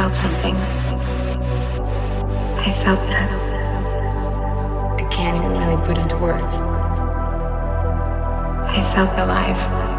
felt something. I felt that. I can't even really put into words. I felt alive.